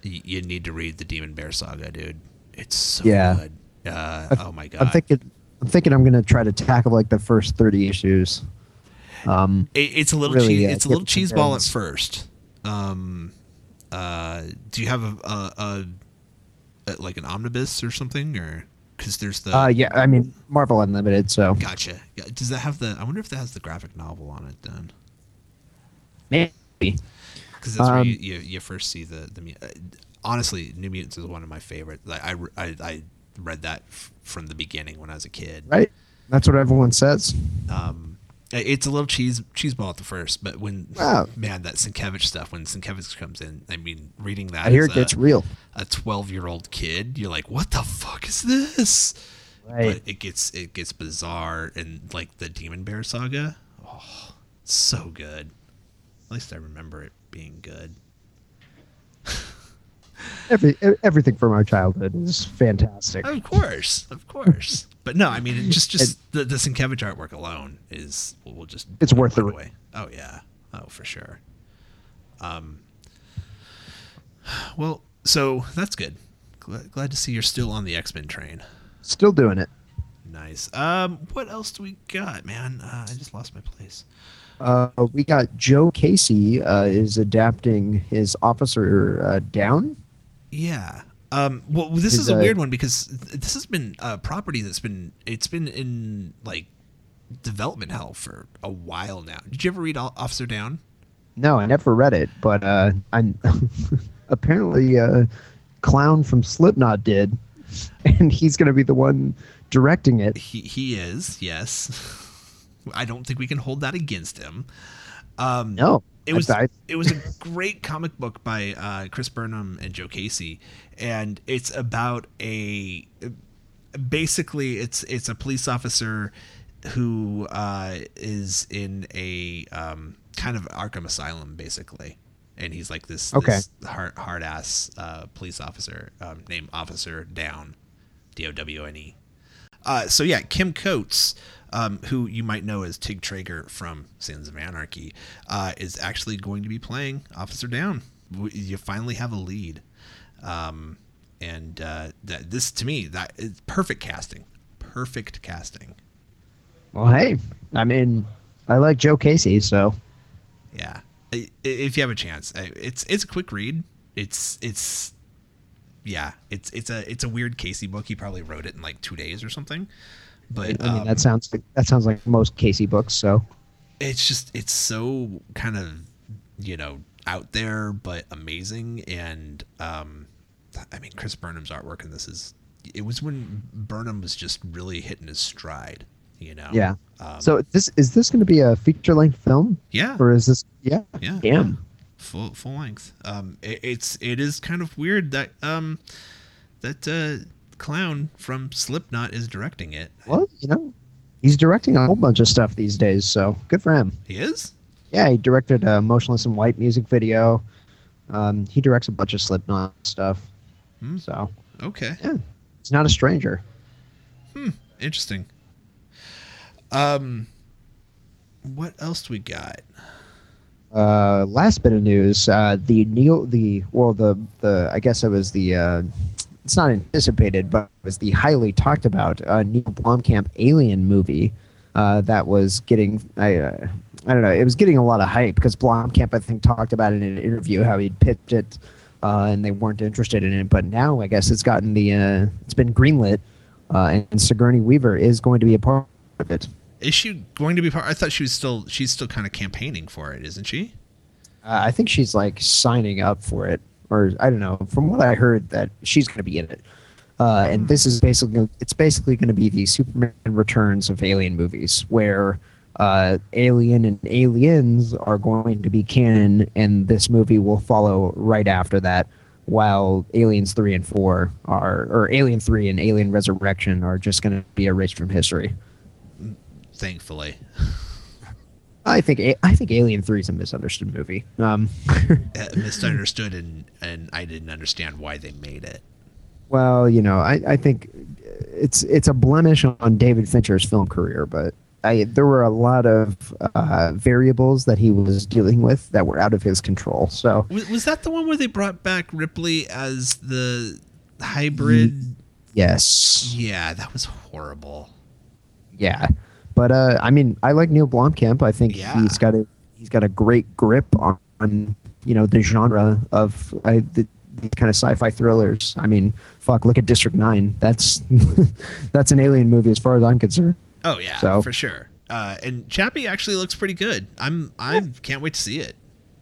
You need to read the Demon Bear saga, dude. It's so Yeah. good. Uh, oh my god. I'm thinking. I'm thinking I'm gonna try to tackle like the first 30 issues. Um, It, it's a little really, cheese. uh, it's a little cheese ball at first. Um, uh, do you have a, a, a, like an omnibus or something, or because there's the uh, yeah, I mean Marvel Unlimited. So gotcha. Yeah, Does that have the? I wonder if that has the graphic novel on it then, maybe. because that's where Um, you, you, you first see the the. uh, Honestly, New Mutants is one of my favorites. Like, I, I I read that f- from the beginning when I was a kid. Right. That's what everyone says. um, it's a little cheese cheese ball at the first, but when Wow. man that Sienkiewicz stuff when Sienkiewicz comes in, I mean, reading that I hear it gets real. a twelve year old kid, you're like, what the fuck is this? Right. But it gets it gets bizarre and like the Demon Bear saga, oh, so good. At least I remember it being good. Every everything from our childhood is fantastic. Of course, of course. But no, I mean, just just the the Sienkiewicz artwork alone is will will just It's worth the away. Oh yeah, oh for sure. Um. Well, so that's good. Glad, glad to see you're still on the X Men train. Still doing it. Nice. Um, what else do we got, man? Uh, I just lost my place. Uh, we got Joe Casey uh, is adapting his Officer uh, Downe. Yeah. Um, well, this Is is a weird one because this has been a property that's been it's been in like development hell for a while now. Did you ever read Officer Downe? No, I never read it, but uh, I'm apparently uh, Clown from Slipknot did, and he's going to be the one directing it. He he is yes. I don't think we can hold that against him. Um, No, it was it was a great comic book by uh, Chris Burnham and Joe Casey, and it's about a basically it's it's a police officer who uh, is in a um, kind of Arkham Asylum basically, and he's like this, Okay. this hard hard ass uh, police officer um, named Officer Downe, D O W N E. Uh, so yeah, Kim Coates, um, who you might know as Tig Trager from Sons of Anarchy, uh, is actually going to be playing Officer Downe. You finally have a lead, um, and uh, that this to me that is perfect casting, perfect casting. well, hey, I mean, I like Joe Casey, so Yeah, if you have a chance, it's it's a quick read. It's it's yeah, it's it's a it's a weird Casey book. He probably wrote it in like two days or something. But I mean um, that sounds that sounds like most Casey books. So it's just it's so kind of you know out there but amazing and um i mean chris burnham's artwork in this is it was when burnham was just really hitting his stride you know yeah. um, so this is this going to be a feature length film, yeah or is this? Yeah. yeah Damn. full full length um it, it's it is kind of weird that um that uh clown from slipknot is directing it Well, you know, he's directing a whole bunch of stuff these days, so good for him. he is Yeah, he directed a Motionless in White music video. Um, he directs a bunch of Slipknot stuff. Hmm. So okay yeah, he's not a stranger. Hmm, interesting. Um, what else do we got? Uh, last bit of news: uh, the Neil, the well, the the I guess it was the uh, it's not anticipated, but it was the highly talked about uh, Neil Blomkamp Alien movie uh, that was getting I uh, I don't know it was getting a lot of hype because Blomkamp I think talked about it in an interview how he'd pitched it uh, and they weren't interested in it, but now I guess it's gotten the uh, it's been greenlit uh, and Sigourney Weaver is going to be a part of it. Is she going to be part? I thought she was still. She's still kind of campaigning for it, isn't she? Uh, I think she's like signing up for it, or I don't know. From what I heard, that she's going to be in it. Uh, and this is basically it's basically going to be the Superman Returns of Alien movies, where uh, Alien and Aliens are going to be canon, and this movie will follow right after that. While Aliens three and four are, or Alien three and Alien Resurrection are just going to be erased from history. Thankfully, I think I think Alien three is a misunderstood movie. Um, Uh, misunderstood, and and I didn't understand why they made it. Well, you know, I, I think it's it's a blemish on David Fincher's film career, but I, there were a lot of uh, variables that he was dealing with that were out of his control. So Was, was that the one where they brought back Ripley as the hybrid? yes, Yeah, that was horrible. yeah. But uh, I mean, I like Neil Blomkamp. I think Yeah. he's got a he's got a great grip on, on you know the genre of uh, the, the kind of sci-fi thrillers. I mean, fuck, look at District Nine. That's that's an alien movie as far as I'm concerned. Oh yeah, So- for sure. Uh, and Chappie actually looks pretty good. I'm I can't wait to see it.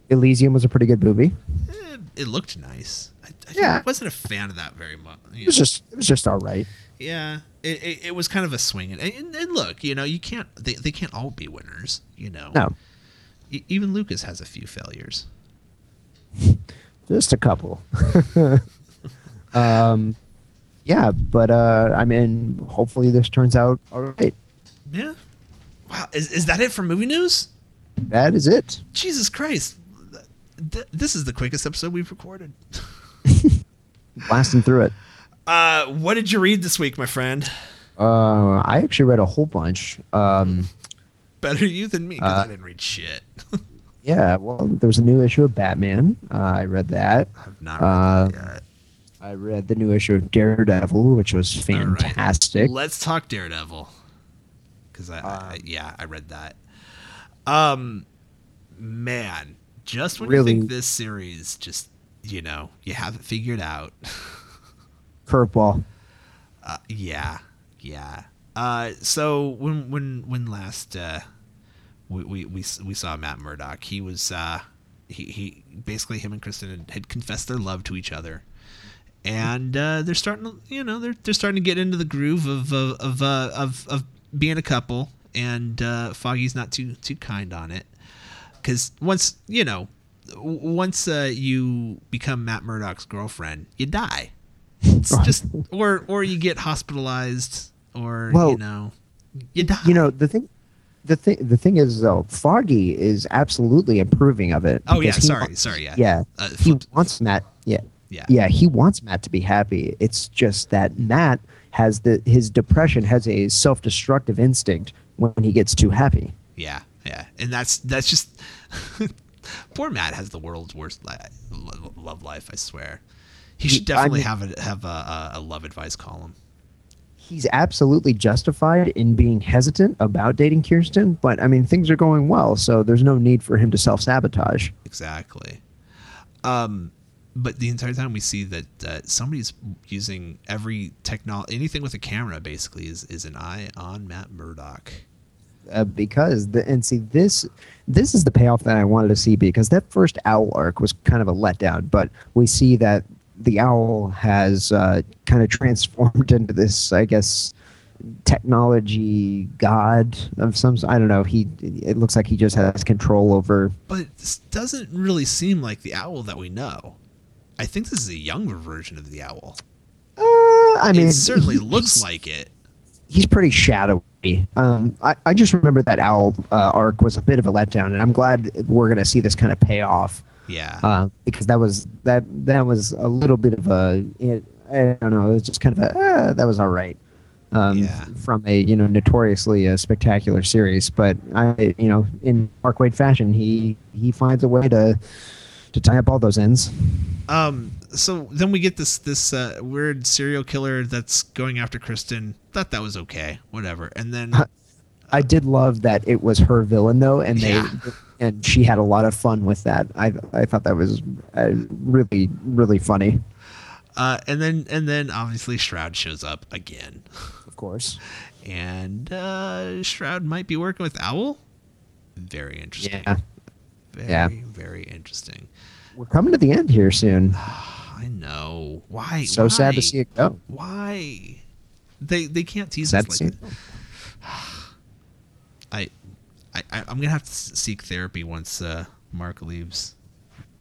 Elysium was a pretty good movie. Eh, it looked nice. I, I Yeah. wasn't a fan of that very much. It was just it was just all right. yeah, it, it, it was kind of a swing. And, and, and look, you know, you can't they, they can't all be winners. You know, No, E- even Lucas has a few failures. just a couple. um, yeah, but uh, I mean, hopefully this turns out all right. Yeah. Wow, is, is that it for movie news? That is it. Jesus Christ. Th- This is the quickest episode we've recorded. Blasting through it. Uh, what did you read this week, my friend? Uh, I actually read a whole bunch. Um, Better you than me, because Uh, I didn't read shit. yeah, well, there was a new issue of Batman. Uh, I read that. I've not read Uh, that yet. I read the new issue of Daredevil, which was All right. fantastic. Let's talk Daredevil. Because I, I, Um, yeah, I read that. Um, man, just when Really- you think this series just, you know, you have it figured out. Curveball. Uh, yeah, yeah. Uh, so when when when last uh, we, we we we saw Matt Murdock, he was uh, he he basically him and Kirsten had, had confessed their love to each other, and uh, they're starting to you know they're they're starting to get into the groove of of of uh, of, of being a couple, and uh, Foggy's not too too kind on it, because once you know. Once uh, you become Matt Murdock's girlfriend, you die. It's just or or you get hospitalized or Well, you know you die. You know the thing. The thing, the thing is though, Foggy is absolutely approving of it. Oh yeah, sorry, wants- sorry, yeah. Yeah, Uh, he flipped- wants Matt. Yeah, Yeah. yeah, he wants Matt to be happy. It's just that Matt has the his depression has a self-destructive instinct when he gets too happy. yeah, yeah, and that's that's just poor Matt has the world's worst li- love life. I swear, he should He- I definitely mean- have a have a, a, love advice column. He's absolutely justified in being hesitant about dating Kirsten, but I mean things are going well, so there's no need for him to self-sabotage. Exactly. Um, but the entire time we see that uh, somebody's using every technology, anything with a camera, basically is is an eye on Matt Murdock. uh, because the and see this this is the payoff that I wanted to see because that first owl arc was kind of a letdown, but we see that the owl has uh, kind of transformed into this, I guess, technology god of some. I don't know. He it looks like he just has control over. But this doesn't really seem like the owl that we know. I think this is a younger version of the owl. Uh, I mean, it certainly looks like it. he's pretty shadowy. Um, I, I just remember that owl uh, arc was a bit of a letdown, and I'm glad we're going to see this kind of pay off. Yeah. uh, because that was that that was a little bit of a it, I don't know it was just kind of a uh, that was all right um, Yeah. from a you know notoriously a spectacular series but I you know in Mark Waid fashion he he finds a way to to tie up all those ends Um. So then we get this this uh, weird serial killer that's going after Kirsten. Thought that was okay. Whatever. And then I did love that it was her villain though and they Yeah. and she had a lot of fun with that I I thought that was uh, really really funny uh and then and then obviously Shroud shows up again, of course and uh Shroud might be working with Owl. Very interesting. yeah Very Yeah. very interesting. we're coming to the end here soon I know. Why? so sad to see it go Why? They they can't tease sad us like that. It go. I, I, I I'm gonna have to seek therapy once uh, Mark leaves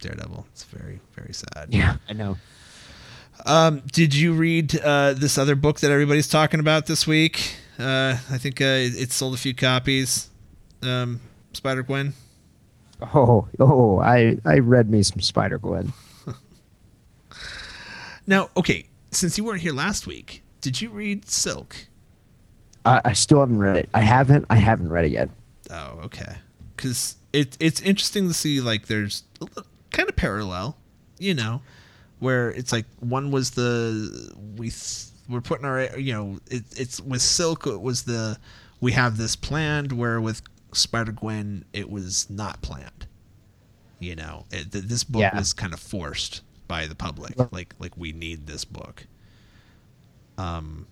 Daredevil. It's very very sad. yeah I know Um, did you read uh, this other book that everybody's talking about this week? Uh, I think uh, it, it sold a few copies. Um, Spider Gwen. Oh, oh, I I read me some Spider Gwen. Now, okay, since you weren't here last week, did you read Silk? I, I still haven't read it. I haven't. I haven't read it yet. Oh, okay. Because it it's interesting to see like there's kind of parallel, you know, where it's like one was the we th- we're putting our you know it, it's with Silk it was the we have this planned where with Spider Gwen it was not planned. You know, it, th- this book Yeah. was kind of forced by the public. Like like we need this book. Um,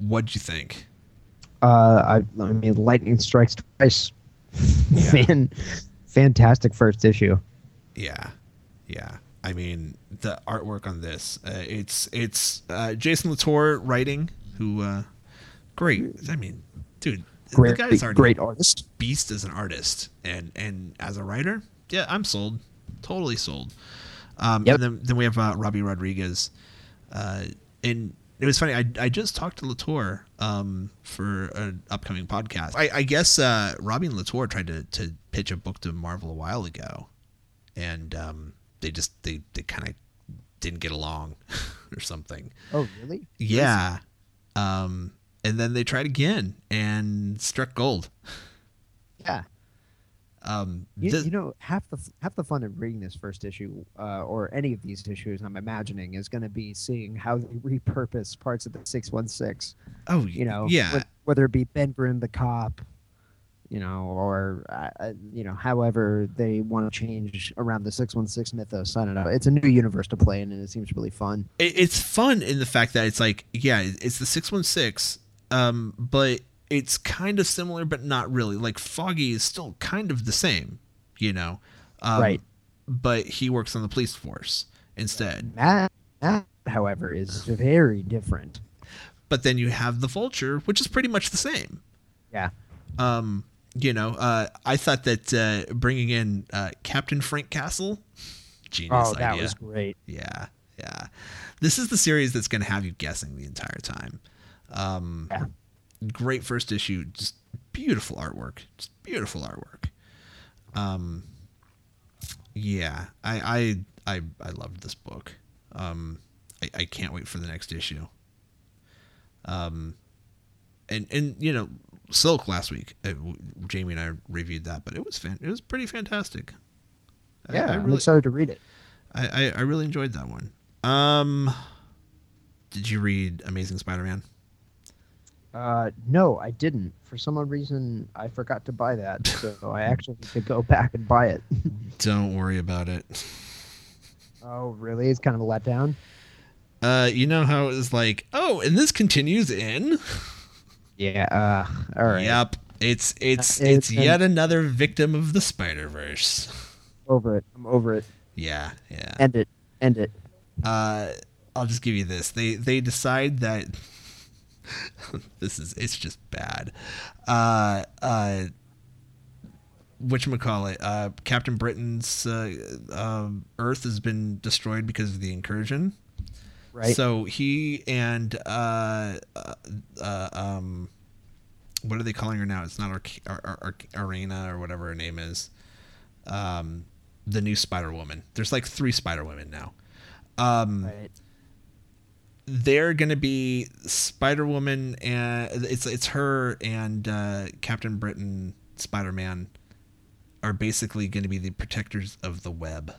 what'd you think? Uh, I, I mean, lightning strikes twice. Fan, fantastic first issue. Yeah, yeah. I mean, the artwork on this, uh, it's it's uh, Jason Latour writing, who uh, great. I mean, dude, Great, the guy's already great artist. beast as an artist and and as a writer. Yeah, I'm sold, totally sold. Um, Yep. And then then we have uh, Robbi Rodriguez, uh, and it was funny. I I just talked to Latour um, for an upcoming podcast. I, I guess uh, Robbi and Latour tried to to pitch a book to Marvel a while ago, and um, they just they they kind of didn't get along or something. Oh, really? Yeah. Um, and then they tried again and struck gold. Yeah. Um, You, this- you know, half the half the fun of reading this first issue, uh, or any of these issues, I'm imagining, is going to be seeing how they repurpose parts of the 616. oh, You know, yeah, wh- whether it be Ben Grimm the cop, you know, or uh, uh, you know, however they want to change around the 616 mythos. I don't know. It's a new universe to play in, and it seems really fun. it, it's fun in the fact that it's like, yeah, it's the six one six, um, but it's kind of similar, but not really. Like Foggy is still kind of the same, you know, um, Right. But he works on the police force instead. Matt, Matt, however, is very different. But then you have the Vulture, which is pretty much the same. Yeah. um you know uh i thought that uh bringing in uh captain frank castle genius Oh, that idea was great. yeah yeah this is the series that's going to have you guessing the entire time um Yeah. Great first issue just beautiful artwork just beautiful artwork. Um yeah i i i, I loved this book. Um I, I can't wait for the next issue. Um and and you know silk last week uh, jamie and i reviewed that but it was fan it was pretty fantastic. Yeah, I, I'm really excited to read it. I, I i really enjoyed that one. Um did you read amazing spider-man Uh, no, I didn't. For some odd reason, I forgot to buy that, so I actually need to go back and buy it. don't worry about it oh, really? It's kind of a letdown. uh you know how it was like oh and this continues in Yeah. Uh, all right. yep it's it's Uh, it's it's- yet another victim of the spider-verse Over it. I'm over it. yeah yeah End it. End it. uh i'll just give you this they they decide that this is it's just bad. Uh uh whatchamacallit, uh captain britain's uh, um earth has been destroyed because of the incursion. Right. so he and uh, uh, uh um what are they calling her now? It's not Ar- Ar- Ar- arena or whatever her name is. Um the new spider woman there's like three spider women now. Um right. They're gonna be Spider Woman and it's it's her and uh, Captain Britain Spider Man are basically gonna be the protectors of the web,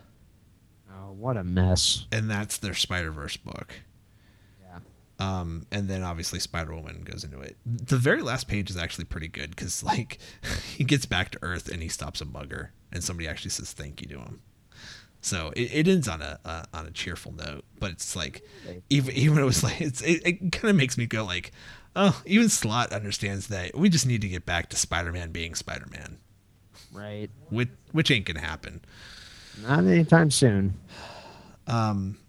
Oh, what a mess. and that's their Spider Verse book. Yeah. Um, and then obviously Spider Woman goes into it. The very last page is actually pretty good because like he gets back to Earth and he stops a mugger, and somebody actually says thank you to him. So it, it ends on a uh, on a cheerful note, but it's like even even it was like it's, it, it kind of makes me go like, oh, even Slott understands that we just need to get back to Spider-Man being Spider-Man, Right. which which ain't gonna happen. Not anytime soon. Um,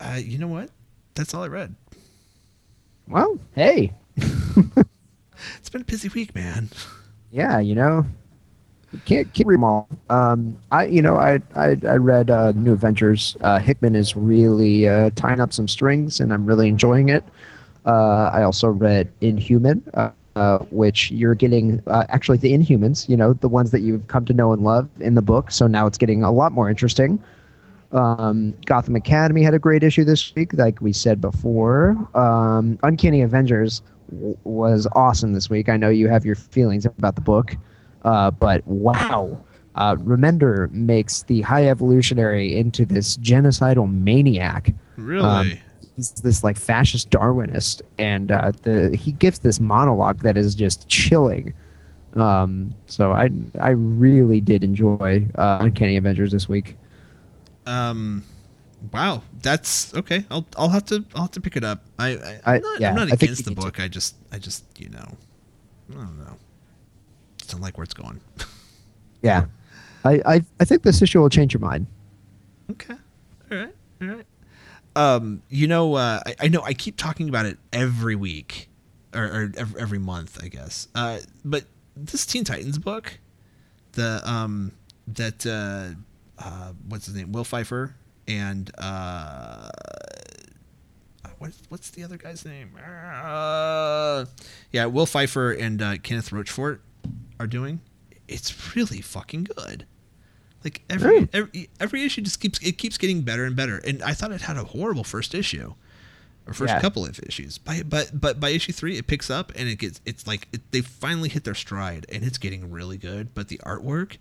uh, you know what? That's all I read. Well, hey. It's been a busy week, man. Yeah, you know, can't keep them all. Um, I, you know, I, I, I read uh, New Avengers. Uh, Hickman is really uh, tying up some strings, and I'm really enjoying it. Uh, I also read Inhuman, uh, uh, which you're getting actually the Inhumans. You know, the ones that you've come to know and love in the book. So now it's getting a lot more interesting. Um, Gotham Academy had a great issue this week, like we said before. Um, Uncanny Avengers w- was awesome this week. I know you have your feelings about the book, uh, but wow. Uh, Remender makes the High Evolutionary into this genocidal maniac. Really? Um, he's this like fascist Darwinist, and uh, the he gives this monologue that is just chilling. Um, so I I really did enjoy uh, Uncanny Avengers this week. um, wow, that's okay. I'll I'll have to I'll have to pick it up. I, I I- I'm not, yeah, I'm not against the need to. book. I just I just you know I don't know. Like where it's going. Yeah, I, I I think this issue will change your mind. Okay. All right. All right. Um, you know, uh, I, I know I keep talking about it every week, or, or every, every month, I guess. Uh, but this Teen Titans book, the um, that uh, uh, what's his name, Will Pfeiffer, and uh, what what's the other guy's name? Uh, yeah, Will Pfeiffer and uh, Kenneth Rocafort are doing. It's really fucking good. Like every, Really? every every issue just keeps it keeps getting better and better. And I thought it had a horrible first issue, or first Yeah. couple of issues. By but but by issue three, it picks up and it gets it's like it, they finally hit their stride and it's getting really good. But the artwork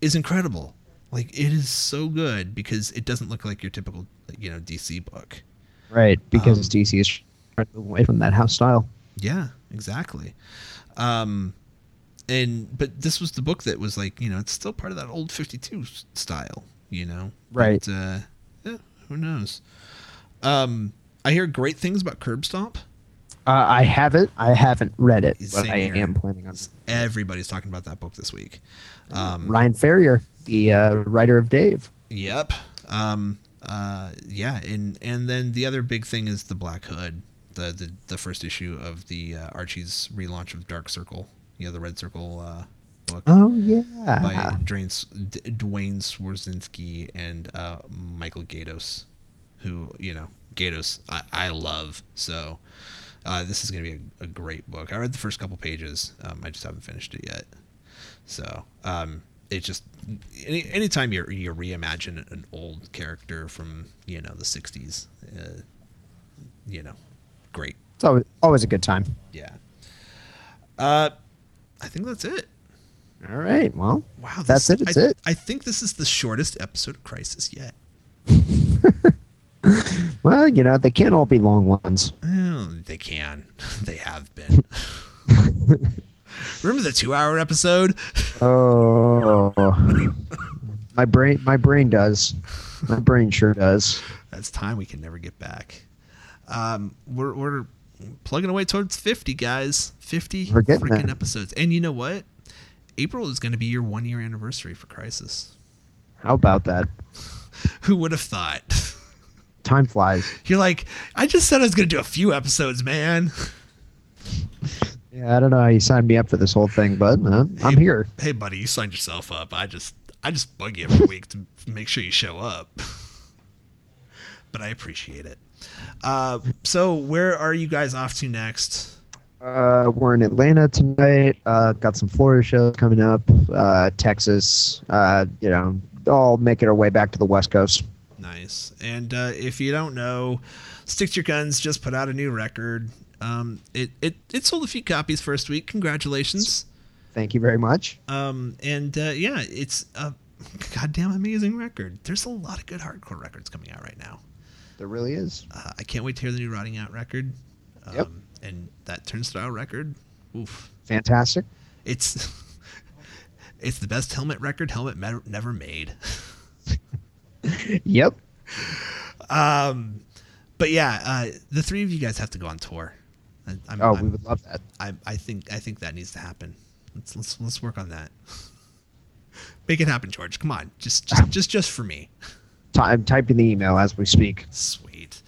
is incredible. Like it is so good because it doesn't look like your typical you know DC book. Right, because Um, DC is trying to move away from that house style. Yeah, exactly. Um, and but this was the book that was like you know it's still part of that old 52 style you know Right. but, uh, yeah, who knows um i hear great things about curb stomp Uh, I haven't I haven't read it, but I here. am planning on. everybody's talking about that book this week um Ryan Ferrier, the uh, writer of Dave. yep um uh yeah and and then the other big thing is the black hood the the, the first issue of the uh, archie's relaunch of dark circle you know the red circle uh book Oh yeah. by Dwayne, Duane Swierczynski and uh, Michael Gaydos, who you know Gaydos I, I love. So uh, this is gonna be a, a great book. I read the first couple pages. Um, I just haven't finished it yet. So um, it just any anytime you you reimagine an old character from you know the '60s, uh, you know, great. It's always, always a good time. Yeah. Uh, I think that's it. All right. Well, Wow, That's it, it's I, it. I think this is the shortest episode of Crisis yet. well, you know they can't all be long ones. Well, they can. They have been. Remember the two-hour episode? Oh, my brain, my brain does. My brain sure does. That's time we can never get back. Um, we're we're plugging away towards fifty, guys. Fifty freaking there. episodes. And you know what? April is going to be your one-year anniversary for Crisis. How about that? Who would have thought? Time flies. You're like, I just said I was going to do a few episodes, man. Yeah, I don't know how you signed me up for this whole thing, but uh, I'm here. Hey, buddy, you signed yourself up. I just I just bug you every week to make sure you show up. but I appreciate it. Uh, so where are you guys off to next? Uh, we're in Atlanta tonight. Uh, got some Florida shows coming up. Uh, Texas. Uh, you know, all making our way back to the West Coast. Nice. And uh, if you don't know, Stick to Your Guns just put out a new record. Um, it, it it sold a few copies first week. Congratulations. Thank you very much. Um, and uh, yeah, it's a goddamn amazing record. There's a lot of good hardcore records coming out right now. There really is. Uh, I can't wait to hear the new Rotting Out record. Um, Yep. And that Turnstile record. Oof. Fantastic. It's it's the best helmet record helmet me- never made. Yep. Um, but yeah, uh, the three of you guys have to go on tour. I, I'm, Oh, we I'm- would love that. I, I think I think that needs to happen. Let's let's let's work on that. Make it happen, George. Come on, just just just just for me. T- I'm typing the email as we speak. Sweet.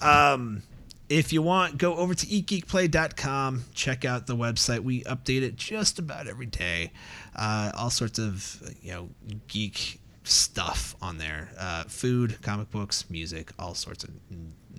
Um, if you want, go over to eatgeekplay.com. Check out the website. We update it just about every day. Uh, all sorts of you know geek stuff on there: uh, food, comic books, music, all sorts of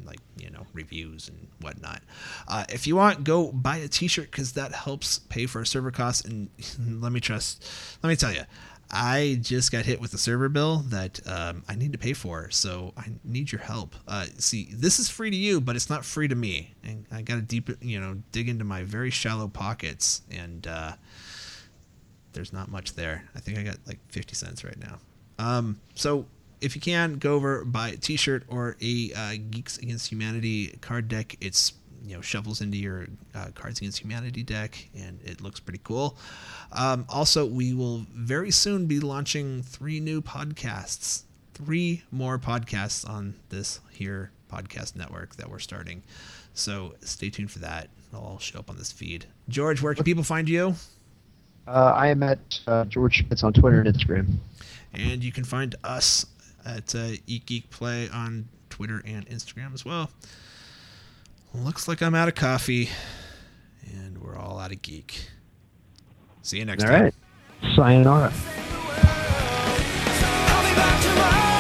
like you know reviews and whatnot. Uh, if you want, go buy a T-shirt because that helps pay for our server costs. And let me trust, let me tell you, I just got hit with a server bill that um, I need to pay for, so I need your help. Uh, see, this is free to you, but it's not free to me, and I got to deep, you know, dig into my very shallow pockets, and uh, there's not much there. I think I got like 50 cents right now. Um, so if you can, go over buy a T-shirt or a uh, Geeks Against Humanity card deck. It's you know shovels into your uh, Cards Against Humanity deck, and it looks pretty cool. Um, also, we will very soon be launching three new podcasts, three more podcasts on this here podcast network that we're starting. So stay tuned for that. It'll all show up on this feed. George, where can people find you? Uh, I am at uh, George Schmitz on Twitter and Instagram. And you can find us at uh, Eat Geek Play on Twitter and Instagram as well. Looks like I'm out of coffee, and we're all out of geek. See you next All time. All right. Sayonara. Coming back to